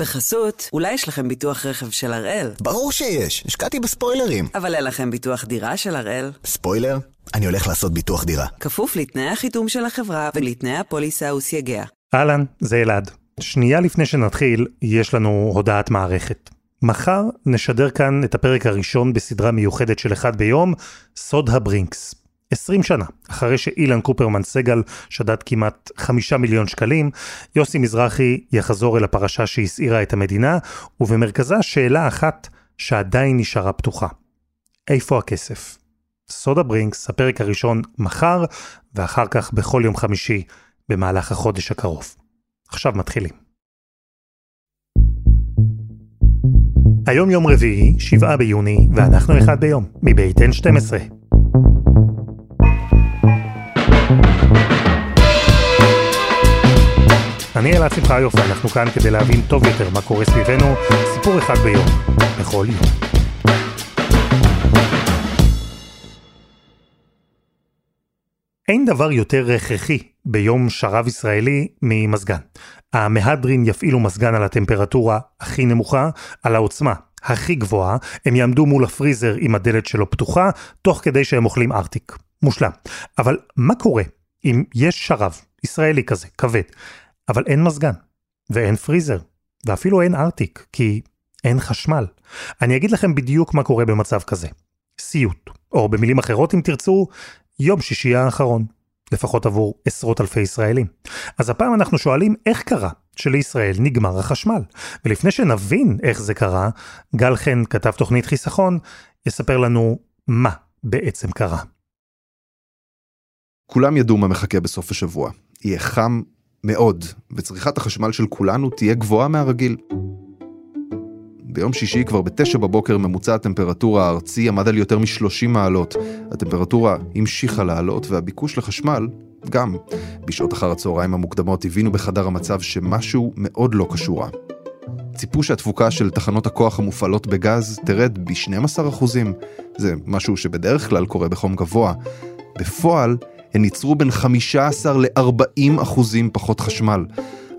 בחסות, אולי יש לכם ביטוח רכב של הראל. ברור שיש, השקעתי בספוילרים. אבל אין לכם ביטוח דירה של הראל. ספוילר? אני הולך לעשות ביטוח דירה. כפוף לתנאי החיתום של החברה ולתנאי הפוליסה וסייגיה. אהלן, זה אלעד. שנייה לפני שנתחיל, יש לנו הודעת מערכת. מחר נשדר כאן את הפרק הראשון בסדרה מיוחדת של אחד ביום, סוד הברינקס. 20 שנה אחרי שאילן קופרמן סגל שדד כמעט 5 מיליון שקלים, יוסי מזרחי יחזור אל הפרשה שהסעירה את המדינה, ובמרכזה שאלה אחת שעדיין נשארה פתוחה. איפה הכסף? סוד הברינקס, הפרק הראשון מחר, ואחר כך בכל יום חמישי במהלך החודש הקרוב. עכשיו מתחילים. היום יום רביעי, 7 ביוני, ואנחנו אחד ביום, מבית N12. אני אלעד שמחיוף ואנחנו כאן כדי להבין טוב יותר מה קורה סביבנו, סיפור אחד ביום, בכל יום. אין דבר יותר הכרחי ביום שרב ישראלי ממזגן. המהדרין יפעילו מזגן על הטמפרטורה הכי נמוכה, על העוצמה הכי גבוהה, הם יעמדו מול הפריזר עם הדלת שלו פתוחה, תוך כדי שהם אוכלים ארטיק. מושלם. אבל מה קורה אם יש שרב, ישראלי כזה, כבד, אבל אין מזגן, ואין פריזר, ואפילו אין ארטיק, כי אין חשמל. אני אגיד לכם בדיוק מה קורה במצב כזה. סיוט, או במילים אחרות אם תרצו, יום שישי האחרון. לפחות עבור עשרות אלפי ישראלים. אז הפעם אנחנו שואלים איך קרה שלישראל נגמר החשמל. ולפני שנבין איך זה קרה, גל חן, כתב תוכנית חיסכון, יספר לנו מה בעצם קרה. כולם ידעו מה מחכה בסוף השבוע. יהיה חם מאוד, וצריכת החשמל של כולנו תהיה גבוהה מהרגיל. ביום שישי כבר בתשע בבוקר ממוצע הטמפרטורה הארצי עמד על יותר מ-30 מעלות. הטמפרטורה המשיכה לעלות והביקוש לחשמל גם. בשעות אחר הצהריים המוקדמות הבינו בחדר המצב שמשהו מאוד לא קשורה. ציפו שהתפוקה של תחנות הכוח המופעלות בגז תרד ב-12%. זה משהו שבדרך כלל קורה בחום גבוה. בפועל, הן ייצרו בין 15 ל-40 אחוזים פחות חשמל.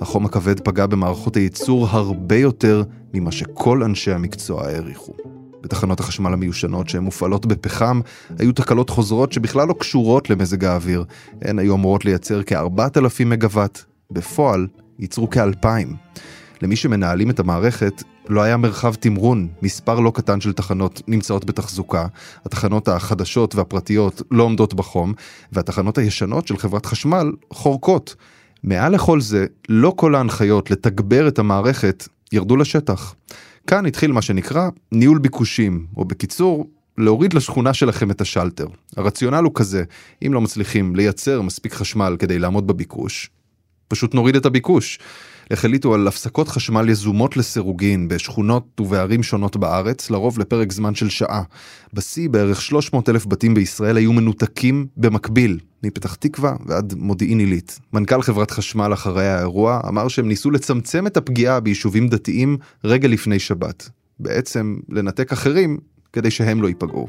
החום הכבד פגע במערכות הייצור הרבה יותר ממה שכל אנשי המקצוע העריכו. בתחנות החשמל המיושנות שהן מופעלות בפחם, היו תקלות חוזרות שבכלל לא קשורות למזג האוויר. הן היו אמורות לייצר כ-4,000 מגוואט, בפועל ייצרו כ-2,000. למי שמנהלים את המערכת, לא היה מרחב תמרון, מספר לא קטן של תחנות נמצאות בתחזוקה, התחנות החדשות והפרטיות לא עומדות בחום, והתחנות הישנות של חברת חשמל חורקות. מעל לכל זה, לא כל ההנחיות לתגבר את המערכת ירדו לשטח. כאן התחיל מה שנקרא ניהול ביקושים, או בקיצור, להוריד לשכונה שלכם את השלטר. הרציונל הוא כזה, אם לא מצליחים לייצר מספיק חשמל כדי לעמוד בביקוש, פשוט נוריד את הביקוש. החליטו על הפסקות חשמל יזומות לסירוגין בשכונות ובערים שונות בארץ, לרוב לפרק זמן של שעה. בשיא בערך 300 אלף בתים בישראל היו מנותקים במקביל, מפתח תקווה ועד מודיעין עילית. מנכ"ל חברת חשמל אחרי האירוע אמר שהם ניסו לצמצם את הפגיעה ביישובים דתיים רגע לפני שבת. בעצם לנתק אחרים כדי שהם לא ייפגעו.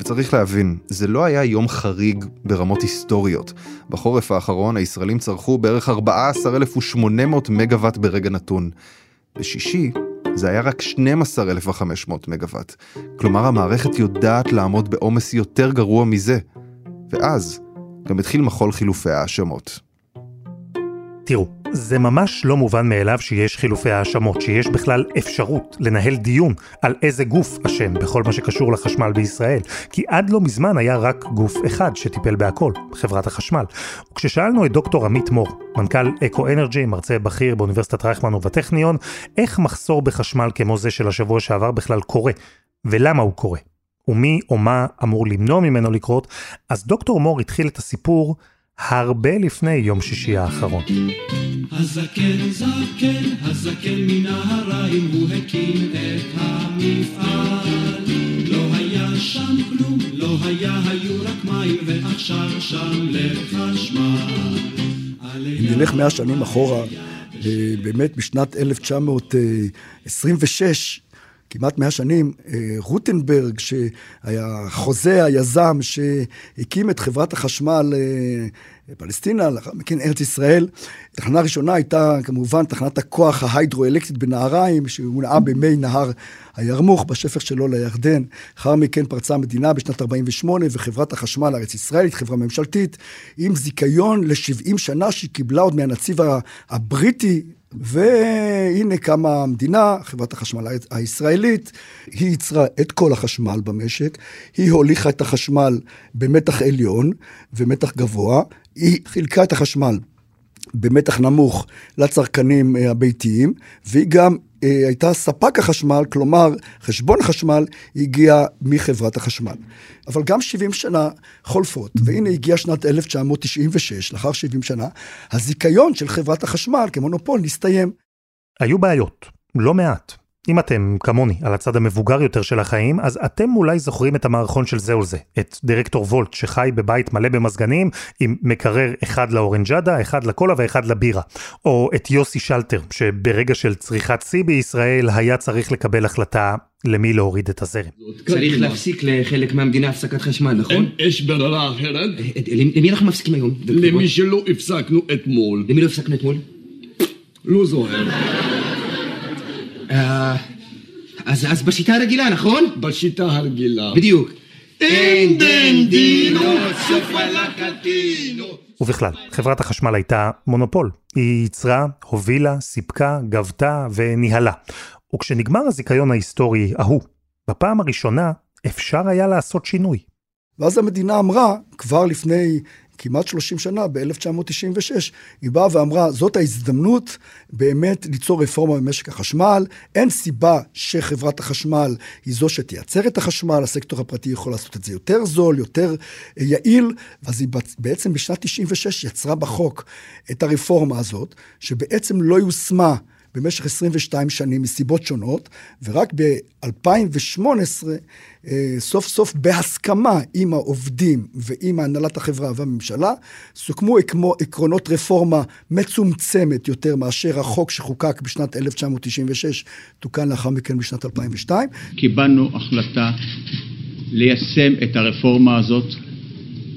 וצריך להבין, זה לא היה יום חריג ברמות היסטוריות. בחורף האחרון הישראלים צרכו בערך 14,800 מגוואט ברגע נתון. בשישי זה היה רק 12,500 מגוואט. כלומר המערכת יודעת לעמוד בעומס יותר גרוע מזה. ואז גם התחיל מחול חילופי האשמות. תראו, זה ממש לא מובן מאליו שיש חילופי האשמות, שיש בכלל אפשרות לנהל דיון על איזה גוף אשם בכל מה שקשור לחשמל בישראל. כי עד לא מזמן היה רק גוף אחד שטיפל בהכל, חברת החשמל. וכששאלנו את דוקטור עמית מור, מנכ"ל אקו אנרג'י, מרצה בכיר באוניברסיטת רייכמן ובטכניון, איך מחסור בחשמל כמו זה של השבוע שעבר בכלל קורה, ולמה הוא קורה, ומי או מה אמור למנוע ממנו לקרות, אז דוקטור מור התחיל את הסיפור הרבה לפני יום שישי האחרון. הזקן זקן, הזקן מנהריים, הוא הקים את המפעל. לא היה שם כלום, לא היה, היו רק מים, ועכשיו שם לחשמל. אם נלך מאה שנים אחורה, באמת בשנת 1926, כמעט מאה שנים, אה, רוטנברג, שהיה חוזה היזם שהקים את חברת החשמל אה, פלסטינה, לאחר מכן ארץ ישראל. התחנה הראשונה הייתה כמובן תחנת הכוח ההיידרואלקטית בנהריים, שהונעה במי נהר הירמוך, בשפך שלו לירדן. לאחר מכן פרצה המדינה בשנת 48' וחברת החשמל הארץ ישראלית, חברה ממשלתית, עם זיכיון ל-70 שנה שהיא קיבלה עוד מהנציב הבריטי והנה קמה המדינה, חברת החשמל הישראלית, היא ייצרה את כל החשמל במשק, היא הוליכה את החשמל במתח עליון ומתח גבוה, היא חילקה את החשמל במתח נמוך לצרכנים אה, הביתיים, והיא גם אה, הייתה ספק החשמל, כלומר, חשבון החשמל הגיע מחברת החשמל. אבל גם 70 שנה חולפות, והנה הגיעה שנת 1996, לאחר 70 שנה, הזיכיון של חברת החשמל כמונופול נסתיים. היו בעיות, לא מעט. אם אתם, כמוני, על הצד המבוגר יותר של החיים, אז אתם אולי זוכרים את המערכון של זה או זה. את דירקטור וולט, שחי בבית מלא במזגנים, עם מקרר אחד לאורנג'אדה, אחד לקולה ואחד לבירה. או את יוסי שלטר, שברגע של צריכת שיא בישראל, היה צריך לקבל החלטה למי להוריד את הזרם. צריך להפסיק לחלק מהמדינה הפסקת חשמל, נכון? יש ברירה אחרת? אה, אה, למי אנחנו מפסיקים היום? למי שלא הפסקנו אתמול. למי לא הפסקנו אתמול? לא זוכר. אה, אז, אז בשיטה הרגילה, נכון? בשיטה הרגילה. בדיוק. אין דן דינו, סוף הלקטינו. ובכלל, חברת החשמל הייתה מונופול. היא ייצרה, הובילה, סיפקה, גבתה וניהלה. וכשנגמר הזיכיון ההיסטורי ההוא, בפעם הראשונה אפשר היה לעשות שינוי. ואז המדינה אמרה, כבר לפני כמעט 30 שנה, ב-1996, היא באה ואמרה, זאת ההזדמנות באמת ליצור רפורמה במשק החשמל, אין סיבה שחברת החשמל היא זו שתייצר את החשמל, הסקטור הפרטי יכול לעשות את זה יותר זול, יותר אה, יעיל, אז היא בעצם בשנת 96 יצרה בחוק את הרפורמה הזאת, שבעצם לא יושמה. במשך 22 שנים מסיבות שונות, ורק ב-2018, אה, סוף סוף בהסכמה עם העובדים ועם הנהלת החברה והממשלה, סוכמו כמו עקרונות רפורמה מצומצמת יותר מאשר החוק שחוקק בשנת 1996, תוקן לאחר מכן בשנת 2002. קיבלנו החלטה ליישם את הרפורמה הזאת.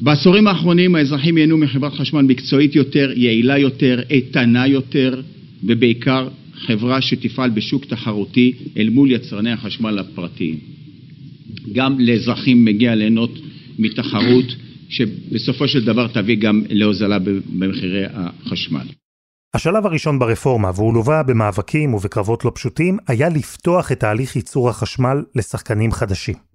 בעשורים האחרונים האזרחים ייהנו מחברת חשמל מקצועית יותר, יעילה יותר, איתנה יותר, ובעיקר חברה שתפעל בשוק תחרותי אל מול יצרני החשמל הפרטיים. גם לאזרחים מגיע ליהנות מתחרות שבסופו של דבר תביא גם להוזלה במחירי החשמל. השלב הראשון ברפורמה, והוא לווה במאבקים ובקרבות לא פשוטים, היה לפתוח את תהליך ייצור החשמל לשחקנים חדשים.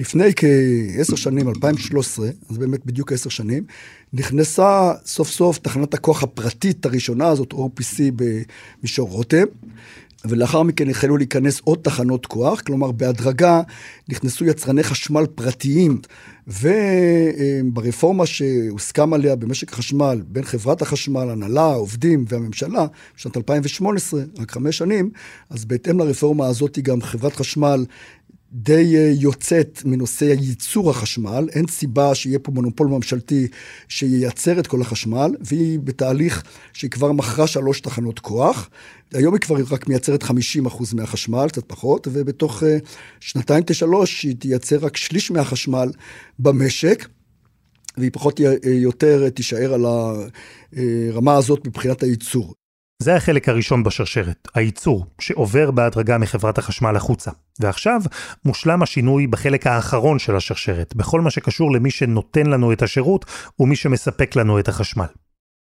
לפני כעשר שנים, 2013, אז באמת בדיוק עשר שנים, נכנסה סוף סוף תחנת הכוח הפרטית הראשונה הזאת, OPC במישור רותם, ולאחר מכן החלו להיכנס עוד תחנות כוח, כלומר בהדרגה נכנסו יצרני חשמל פרטיים, וברפורמה שהוסכם עליה במשק החשמל בין חברת החשמל, הנהלה, העובדים והממשלה, בשנת 2018, רק חמש שנים, אז בהתאם לרפורמה הזאת גם חברת חשמל די אה, יוצאת מנושא ייצור החשמל, אין סיבה שיהיה פה מונופול ממשלתי שייצר את כל החשמל, והיא בתהליך שהיא כבר מכרה שלוש תחנות כוח. היום היא כבר רק מייצרת 50% מהחשמל, קצת פחות, ובתוך אה, שנתיים תשלוש היא תייצר רק שליש מהחשמל במשק. והיא פחות אה, יותר תישאר על הרמה הזאת מבחינת הייצור. זה החלק הראשון בשרשרת, הייצור, שעובר בהדרגה מחברת החשמל החוצה. ועכשיו מושלם השינוי בחלק האחרון של השרשרת, בכל מה שקשור למי שנותן לנו את השירות ומי שמספק לנו את החשמל.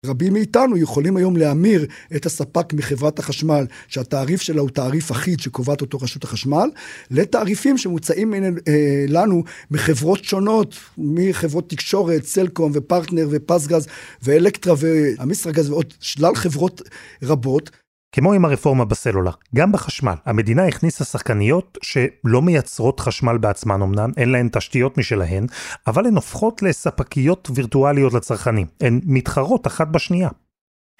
רבים מאיתנו יכולים היום להמיר את הספק מחברת החשמל, שהתעריף שלה הוא תעריף אחיד שקובעת אותו רשות החשמל, לתעריפים שמוצעים אה, לנו מחברות שונות, מחברות תקשורת, סלקום ופרטנר ופסגז ואלקטרה והמיסרגז ועוד שלל חברות רבות. כמו עם הרפורמה בסלולר, גם בחשמל, המדינה הכניסה שחקניות שלא מייצרות חשמל בעצמן אמנם, אין להן תשתיות משלהן, אבל הן הופכות לספקיות וירטואליות לצרכנים. הן מתחרות אחת בשנייה.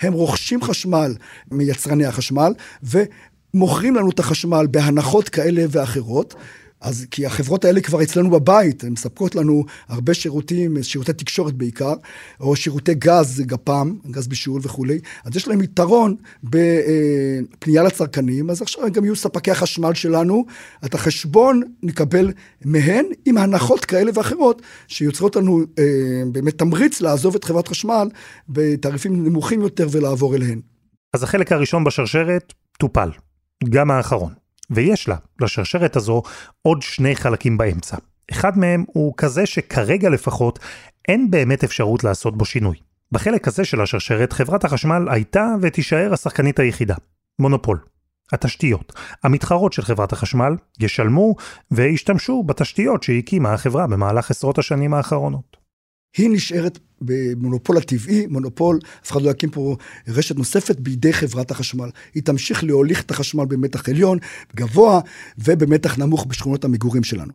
הם רוכשים חשמל מיצרני החשמל, ומוכרים לנו את החשמל בהנחות כאלה ואחרות, אז כי החברות האלה כבר אצלנו בבית, הן מספקות לנו הרבה שירותים, שירותי תקשורת בעיקר, או שירותי גז, גפ"ם, גז בישול וכולי, אז יש להם יתרון בפנייה לצרכנים, אז עכשיו הם גם יהיו ספקי החשמל שלנו, את החשבון נקבל מהן עם הנחות כאלה ואחרות, שיוצרות לנו אה, באמת תמריץ לעזוב את חברת חשמל בתעריפים נמוכים יותר ולעבור אליהן. אז החלק הראשון בשרשרת טופל, גם האחרון. ויש לה, לשרשרת הזו, עוד שני חלקים באמצע. אחד מהם הוא כזה שכרגע לפחות אין באמת אפשרות לעשות בו שינוי. בחלק הזה של השרשרת חברת החשמל הייתה ותישאר השחקנית היחידה. מונופול. התשתיות. המתחרות של חברת החשמל ישלמו וישתמשו בתשתיות שהקימה החברה במהלך עשרות השנים האחרונות. היא נשארת במונופול הטבעי, מונופול, אף אחד לא יקים פה רשת נוספת בידי חברת החשמל. היא תמשיך להוליך את החשמל במתח עליון, גבוה, ובמתח נמוך בשכונות המגורים שלנו.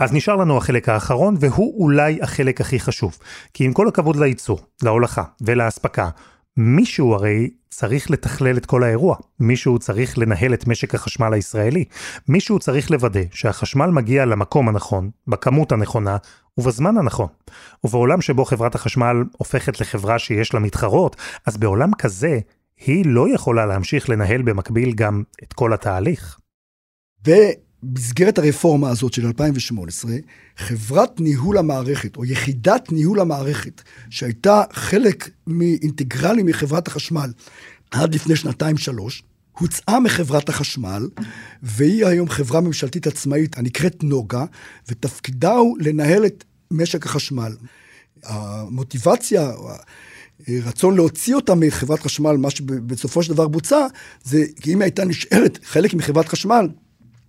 אז נשאר לנו החלק האחרון, והוא אולי החלק הכי חשוב. כי עם כל הכבוד לייצור, להולכה ולאספקה, מישהו הרי צריך לתכלל את כל האירוע. מישהו צריך לנהל את משק החשמל הישראלי. מישהו צריך לוודא שהחשמל מגיע למקום הנכון, בכמות הנכונה ובזמן הנכון. ובעולם שבו חברת החשמל הופכת לחברה שיש לה מתחרות, אז בעולם כזה היא לא יכולה להמשיך לנהל במקביל גם את כל התהליך. במסגרת הרפורמה הזאת של 2018, חברת ניהול המערכת, או יחידת ניהול המערכת, שהייתה חלק אינטגרלי מחברת החשמל עד לפני שנתיים-שלוש, הוצאה מחברת החשמל, והיא היום חברה ממשלתית עצמאית הנקראת נוגה, ותפקידה הוא לנהל את משק החשמל. המוטיבציה, הרצון להוציא אותה מחברת חשמל, מה שבסופו של דבר בוצע, זה כי אם הייתה נשארת חלק מחברת חשמל,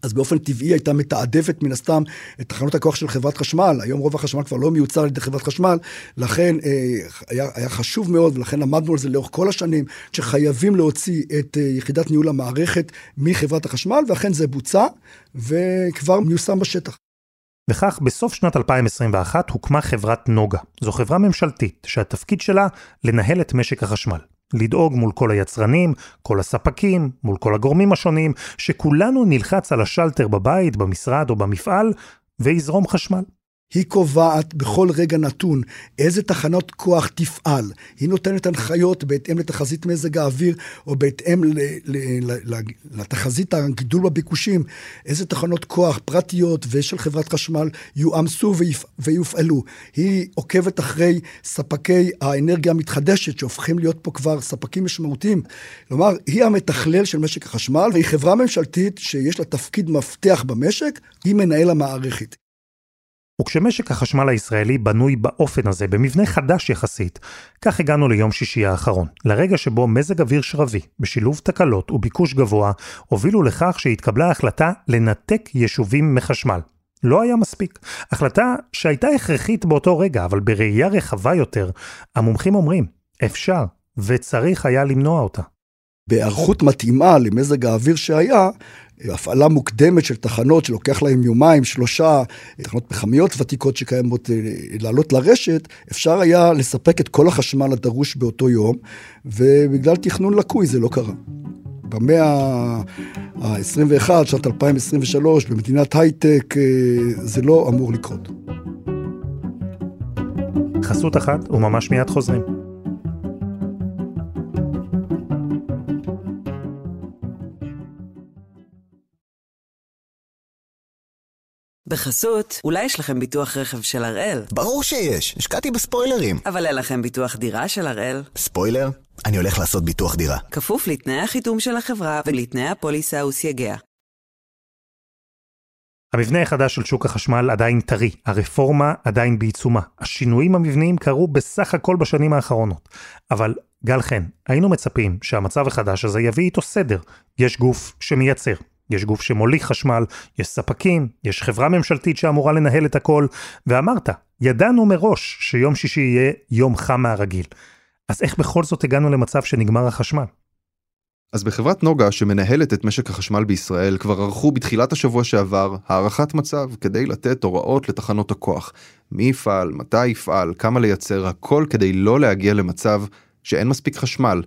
אז באופן טבעי הייתה מתעדפת מן הסתם את תחנות הכוח של חברת חשמל. היום רוב החשמל כבר לא מיוצר על ידי חברת חשמל, לכן אה, היה, היה חשוב מאוד, ולכן למדנו על זה לאורך כל השנים, שחייבים להוציא את אה, יחידת ניהול המערכת מחברת החשמל, ואכן זה בוצע, וכבר מיושם בשטח. וכך בסוף שנת 2021 הוקמה חברת נוגה. זו חברה ממשלתית שהתפקיד שלה לנהל את משק החשמל. לדאוג מול כל היצרנים, כל הספקים, מול כל הגורמים השונים, שכולנו נלחץ על השלטר בבית, במשרד או במפעל, ויזרום חשמל. היא קובעת בכל רגע נתון איזה תחנות כוח תפעל. היא נותנת הנחיות בהתאם לתחזית מזג האוויר, או בהתאם ל, ל, ל, לתחזית הגידול בביקושים, איזה תחנות כוח פרטיות ושל חברת חשמל יואמסו ויפ, ויופעלו. היא עוקבת אחרי ספקי האנרגיה המתחדשת, שהופכים להיות פה כבר ספקים משמעותיים. כלומר, היא המתכלל של משק החשמל, והיא חברה ממשלתית שיש לה תפקיד מפתח במשק, היא מנהל המערכת. וכשמשק החשמל הישראלי בנוי באופן הזה, במבנה חדש יחסית, כך הגענו ליום שישי האחרון, לרגע שבו מזג אוויר שרבי, בשילוב תקלות וביקוש גבוה, הובילו לכך שהתקבלה החלטה לנתק יישובים מחשמל. לא היה מספיק. החלטה שהייתה הכרחית באותו רגע, אבל בראייה רחבה יותר, המומחים אומרים, אפשר וצריך היה למנוע אותה. בהיערכות מתאימה למזג האוויר שהיה, הפעלה מוקדמת של תחנות שלוקח להם יומיים, שלושה, תחנות פחמיות ותיקות שקיימות אה, לעלות לרשת, אפשר היה לספק את כל החשמל הדרוש באותו יום, ובגלל תכנון לקוי זה לא קרה. במאה ה-21, שנת 2023, במדינת הייטק, אה, זה לא אמור לקרות. חסות אחת וממש מיד חוזרים. בחסות, אולי יש לכם ביטוח רכב של הראל? ברור שיש, השקעתי בספוילרים. אבל אין לכם ביטוח דירה של הראל? ספוילר? אני הולך לעשות ביטוח דירה. כפוף לתנאי החיתום של החברה ולתנאי הפוליסה וסייגיה. המבנה החדש של שוק החשמל עדיין טרי, הרפורמה עדיין בעיצומה. השינויים המבניים קרו בסך הכל בשנים האחרונות. אבל גל חן, היינו מצפים שהמצב החדש הזה יביא איתו סדר. יש גוף שמייצר, יש גוף שמוליך חשמל, יש ספקים, יש חברה ממשלתית שאמורה לנהל את הכל, ואמרת, ידענו מראש שיום שישי יהיה יום חם מהרגיל. אז איך בכל זאת הגענו למצב שנגמר החשמל? אז בחברת נוגה שמנהלת את משק החשמל בישראל כבר ערכו בתחילת השבוע שעבר הערכת מצב כדי לתת הוראות לתחנות הכוח. מי יפעל, מתי יפעל, כמה לייצר, הכל כדי לא להגיע למצב שאין מספיק חשמל.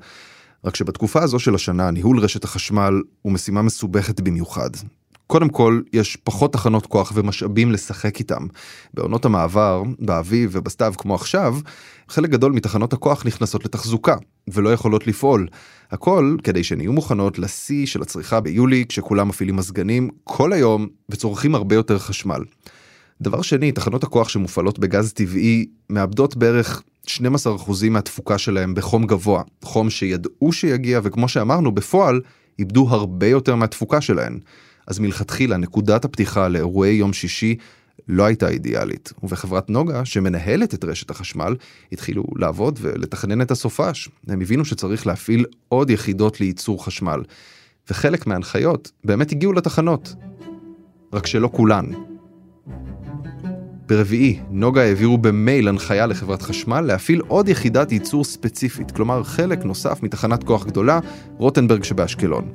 רק שבתקופה הזו של השנה ניהול רשת החשמל הוא משימה מסובכת במיוחד. קודם כל, יש פחות תחנות כוח ומשאבים לשחק איתם. בעונות המעבר, באביב ובסתיו כמו עכשיו, חלק גדול מתחנות הכוח נכנסות לתחזוקה, ולא יכולות לפעול. הכל כדי שהן יהיו מוכנות לשיא של הצריכה ביולי, כשכולם מפעילים מזגנים כל היום וצורכים הרבה יותר חשמל. דבר שני, תחנות הכוח שמופעלות בגז טבעי מאבדות בערך 12% מהתפוקה שלהם בחום גבוה, חום שידעו שיגיע וכמו שאמרנו בפועל איבדו הרבה יותר מהתפוקה שלהן. אז מלכתחילה נקודת הפתיחה לאירועי יום שישי לא הייתה אידיאלית, ובחברת נוגה, שמנהלת את רשת החשמל, התחילו לעבוד ולתכנן את הסופש. הם הבינו שצריך להפעיל עוד יחידות לייצור חשמל, וחלק מההנחיות באמת הגיעו לתחנות, רק שלא כולן. ברביעי, נוגה העבירו במייל הנחיה לחברת חשמל להפעיל עוד יחידת ייצור ספציפית, כלומר חלק נוסף מתחנת כוח גדולה, רוטנברג שבאשקלון.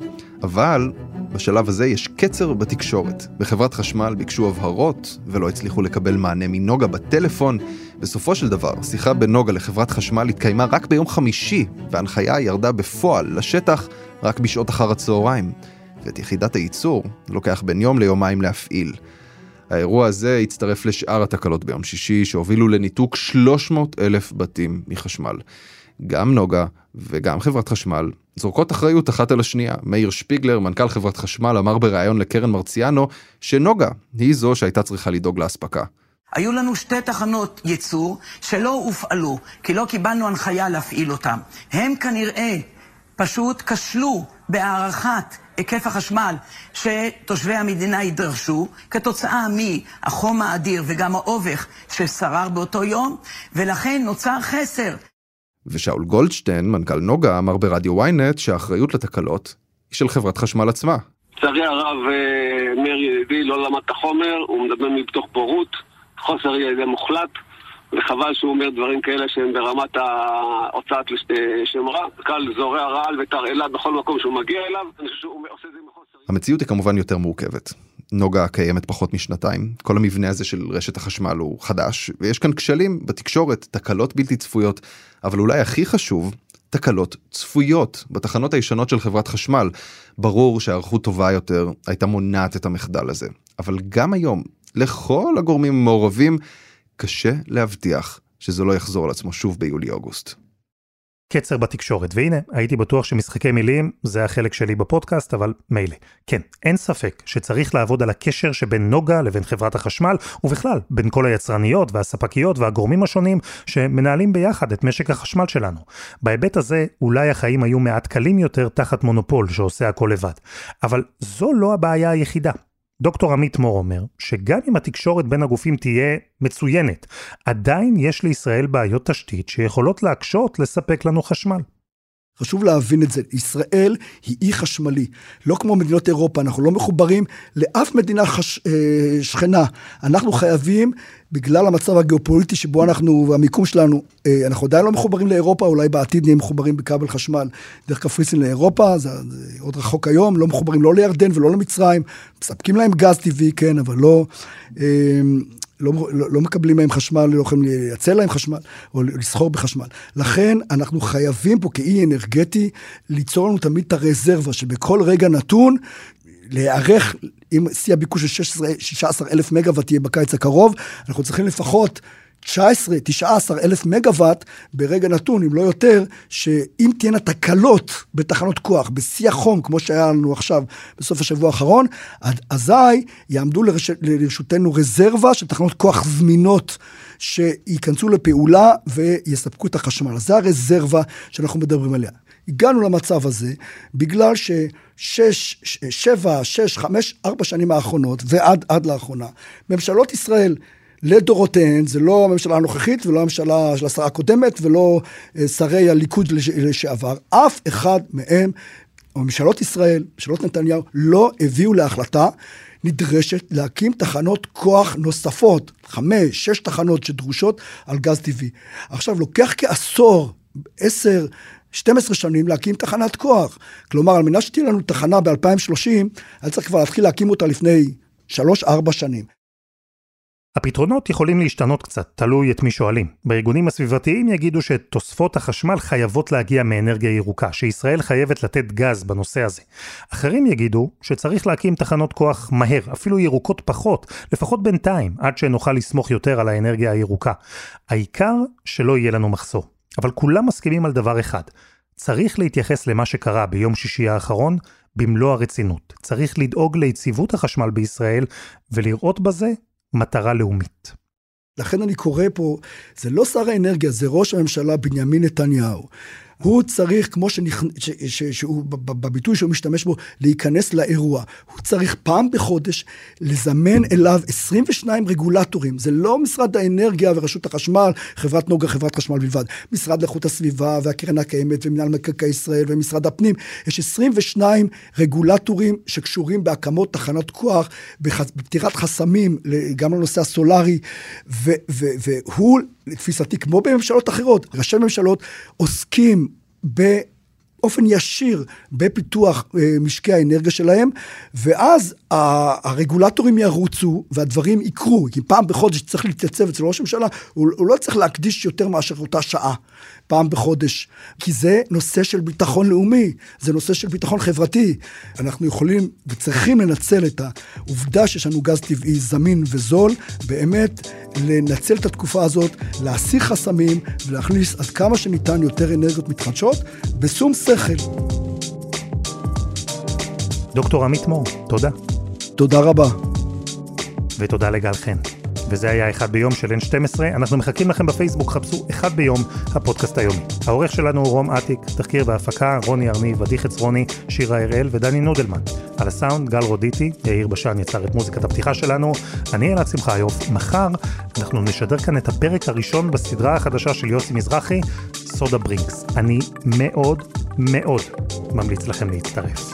אבל בשלב הזה יש קצר בתקשורת. בחברת חשמל ביקשו הבהרות ולא הצליחו לקבל מענה מנוגה בטלפון. בסופו של דבר, שיחה בין נוגה לחברת חשמל התקיימה רק ביום חמישי, וההנחיה ירדה בפועל לשטח רק בשעות אחר הצהריים. ואת יחידת הייצור לוקח בין יום ליומיים להפעיל. האירוע הזה הצטרף לשאר התקלות ביום שישי, שהובילו לניתוק 300 אלף בתים מחשמל. גם נוגה וגם חברת חשמל זורקות אחריות אחת על השנייה. מאיר שפיגלר, מנכ"ל חברת חשמל, אמר בריאיון לקרן מרציאנו שנוגה היא זו שהייתה צריכה לדאוג לאספקה. היו לנו שתי תחנות ייצור שלא הופעלו, כי לא קיבלנו הנחיה להפעיל אותן. הם כנראה פשוט כשלו בהערכת היקף החשמל שתושבי המדינה יידרשו כתוצאה מהחום האדיר וגם האובך ששרר באותו יום, ולכן נוצר חסר. ושאול גולדשטיין, מנכ"ל נוגה, אמר ברדיו ynet שהאחריות לתקלות היא של חברת חשמל עצמה. לצערי הרב, אה, מאיר ידידי לא למד את החומר, הוא מדבר מתוך בורות, חוסר ידע מוחלט. וחבל שהוא אומר דברים כאלה שהם ברמת ההוצאת שם רע. קל זורע רעל ותרעלה בכל מקום שהוא מגיע אליו, אני חושב שהוא עושה את זה מחוסר... המציאות היא כמובן יותר מורכבת. נוגה קיימת פחות משנתיים, כל המבנה הזה של רשת החשמל הוא חדש, ויש כאן כשלים בתקשורת, תקלות בלתי צפויות, אבל אולי הכי חשוב, תקלות צפויות בתחנות הישנות של חברת חשמל. ברור שהערכות טובה יותר הייתה מונעת את המחדל הזה, אבל גם היום, לכל הגורמים המעורבים, קשה להבטיח שזה לא יחזור על עצמו שוב ביולי-אוגוסט. קצר בתקשורת, והנה, הייתי בטוח שמשחקי מילים זה החלק שלי בפודקאסט, אבל מילא. כן, אין ספק שצריך לעבוד על הקשר שבין נוגה לבין חברת החשמל, ובכלל, בין כל היצרניות והספקיות והגורמים השונים שמנהלים ביחד את משק החשמל שלנו. בהיבט הזה, אולי החיים היו מעט קלים יותר תחת מונופול שעושה הכל לבד. אבל זו לא הבעיה היחידה. דוקטור עמית מור אומר שגם אם התקשורת בין הגופים תהיה מצוינת, עדיין יש לישראל בעיות תשתית שיכולות להקשות לספק לנו חשמל. חשוב להבין את זה, ישראל היא אי חשמלי, לא כמו מדינות אירופה, אנחנו לא מחוברים לאף מדינה חש... אה, שכנה. אנחנו חייבים, בגלל המצב הגיאופוליטי שבו אנחנו, והמיקום שלנו, אה, אנחנו עדיין לא מחוברים לאירופה, אולי בעתיד נהיה מחוברים בכבל חשמל. דרך קפריסין לאירופה, זה, זה עוד רחוק היום, לא מחוברים לא לירדן ולא למצרים, מספקים להם גז טבעי, כן, אבל לא... אה, לא, לא, לא מקבלים מהם חשמל, לא יכולים לייצר להם חשמל, או לסחור בחשמל. לכן אנחנו חייבים פה כאי אנרגטי ליצור לנו תמיד את הרזרבה, שבכל רגע נתון להיערך, אם שיא הביקוש של 16, 16 אלף מגוואט יהיה בקיץ הקרוב, אנחנו צריכים לפחות 19, 19 אלף מגוואט ברגע נתון, אם לא יותר, שאם תהיינה תקלות בתחנות כוח, בשיא החום, כמו שהיה לנו עכשיו בסוף השבוע האחרון, אזי יעמדו לרש... לרשותנו רזרבה של תחנות כוח זמינות שייכנסו לפעולה ויספקו את החשמל. אז זו הרזרבה שאנחנו מדברים עליה. הגענו למצב הזה בגלל ששש, שבע, שש, חמש, ארבע שנים האחרונות ועד לאחרונה, ממשלות ישראל לדורותיהן, זה לא הממשלה הנוכחית ולא הממשלה של השרה הקודמת ולא אה, שרי הליכוד לשעבר, אף אחד מהם, ממשלות ישראל, ממשלות נתניהו, לא הביאו להחלטה נדרשת להקים תחנות כוח נוספות, חמש, שש תחנות שדרושות על גז טבעי. עכשיו, לוקח כעשור, עשר, 12 שנים להקים תחנת כוח. כלומר, על מנת שתהיה לנו תחנה ב-2030, היה צריך כבר להתחיל להקים אותה לפני 3-4 שנים. הפתרונות יכולים להשתנות קצת, תלוי את מי שואלים. בארגונים הסביבתיים יגידו שתוספות החשמל חייבות להגיע מאנרגיה ירוקה, שישראל חייבת לתת גז בנושא הזה. אחרים יגידו שצריך להקים תחנות כוח מהר, אפילו ירוקות פחות, לפחות בינתיים, עד שנוכל לסמוך יותר על האנרגיה הירוקה. העיקר שלא יהיה לנו מחסור. אבל כולם מסכימים על דבר אחד, צריך להתייחס למה שקרה ביום שישי האחרון במלוא הרצינות. צריך לדאוג ליציבות החשמל בישראל ולראות בזה מטרה לאומית. לכן אני קורא פה, זה לא שר האנרגיה, זה ראש הממשלה בנימין נתניהו. הוא צריך, כמו שנכ... ש... ש... שהוא, בביטוי שהוא משתמש בו, להיכנס לאירוע. הוא צריך פעם בחודש לזמן אליו 22 רגולטורים. זה לא משרד האנרגיה ורשות החשמל, חברת נוגה, חברת חשמל בלבד. משרד לאיכות הסביבה והקרן הקיימת ומנהל מקרקעי ישראל ומשרד הפנים. יש 22 רגולטורים שקשורים בהקמות תחנות כוח, בפתירת חסמים, גם לנושא הסולארי. והוא... לתפיסתי, כמו בממשלות אחרות, ראשי ממשלות עוסקים באופן ישיר בפיתוח אה, משקי האנרגיה שלהם, ואז הרגולטורים ירוצו והדברים יקרו, כי פעם בחודש צריך להתייצב אצל ראש הממשלה, הוא, הוא לא צריך להקדיש יותר מאשר אותה שעה, פעם בחודש, כי זה נושא של ביטחון לאומי, זה נושא של ביטחון חברתי. אנחנו יכולים וצריכים לנצל את העובדה שיש לנו גז טבעי זמין וזול, באמת לנצל את התקופה הזאת, להסיר חסמים ולהכניס עד כמה שניתן יותר אנרגיות מתחדשות, בשום שכל. דוקטור עמית מור, תודה. תודה רבה. ותודה לגל חן. וזה היה אחד ביום של N12, אנחנו מחכים לכם בפייסבוק, חפשו אחד ביום, הפודקאסט היומי. העורך שלנו הוא רום אטיק, תחקיר והפקה, רוני ארניב, עדי חצרוני, שירה הראל ודני נודלמן. על הסאונד, גל רודיטי, יאיר בשן יצר את מוזיקת הפתיחה שלנו, אני אלעד שמחיוף. מחר אנחנו נשדר כאן את הפרק הראשון בסדרה החדשה של יוסי מזרחי, סודה ברינקס. אני מאוד מאוד ממליץ לכם להצטרף.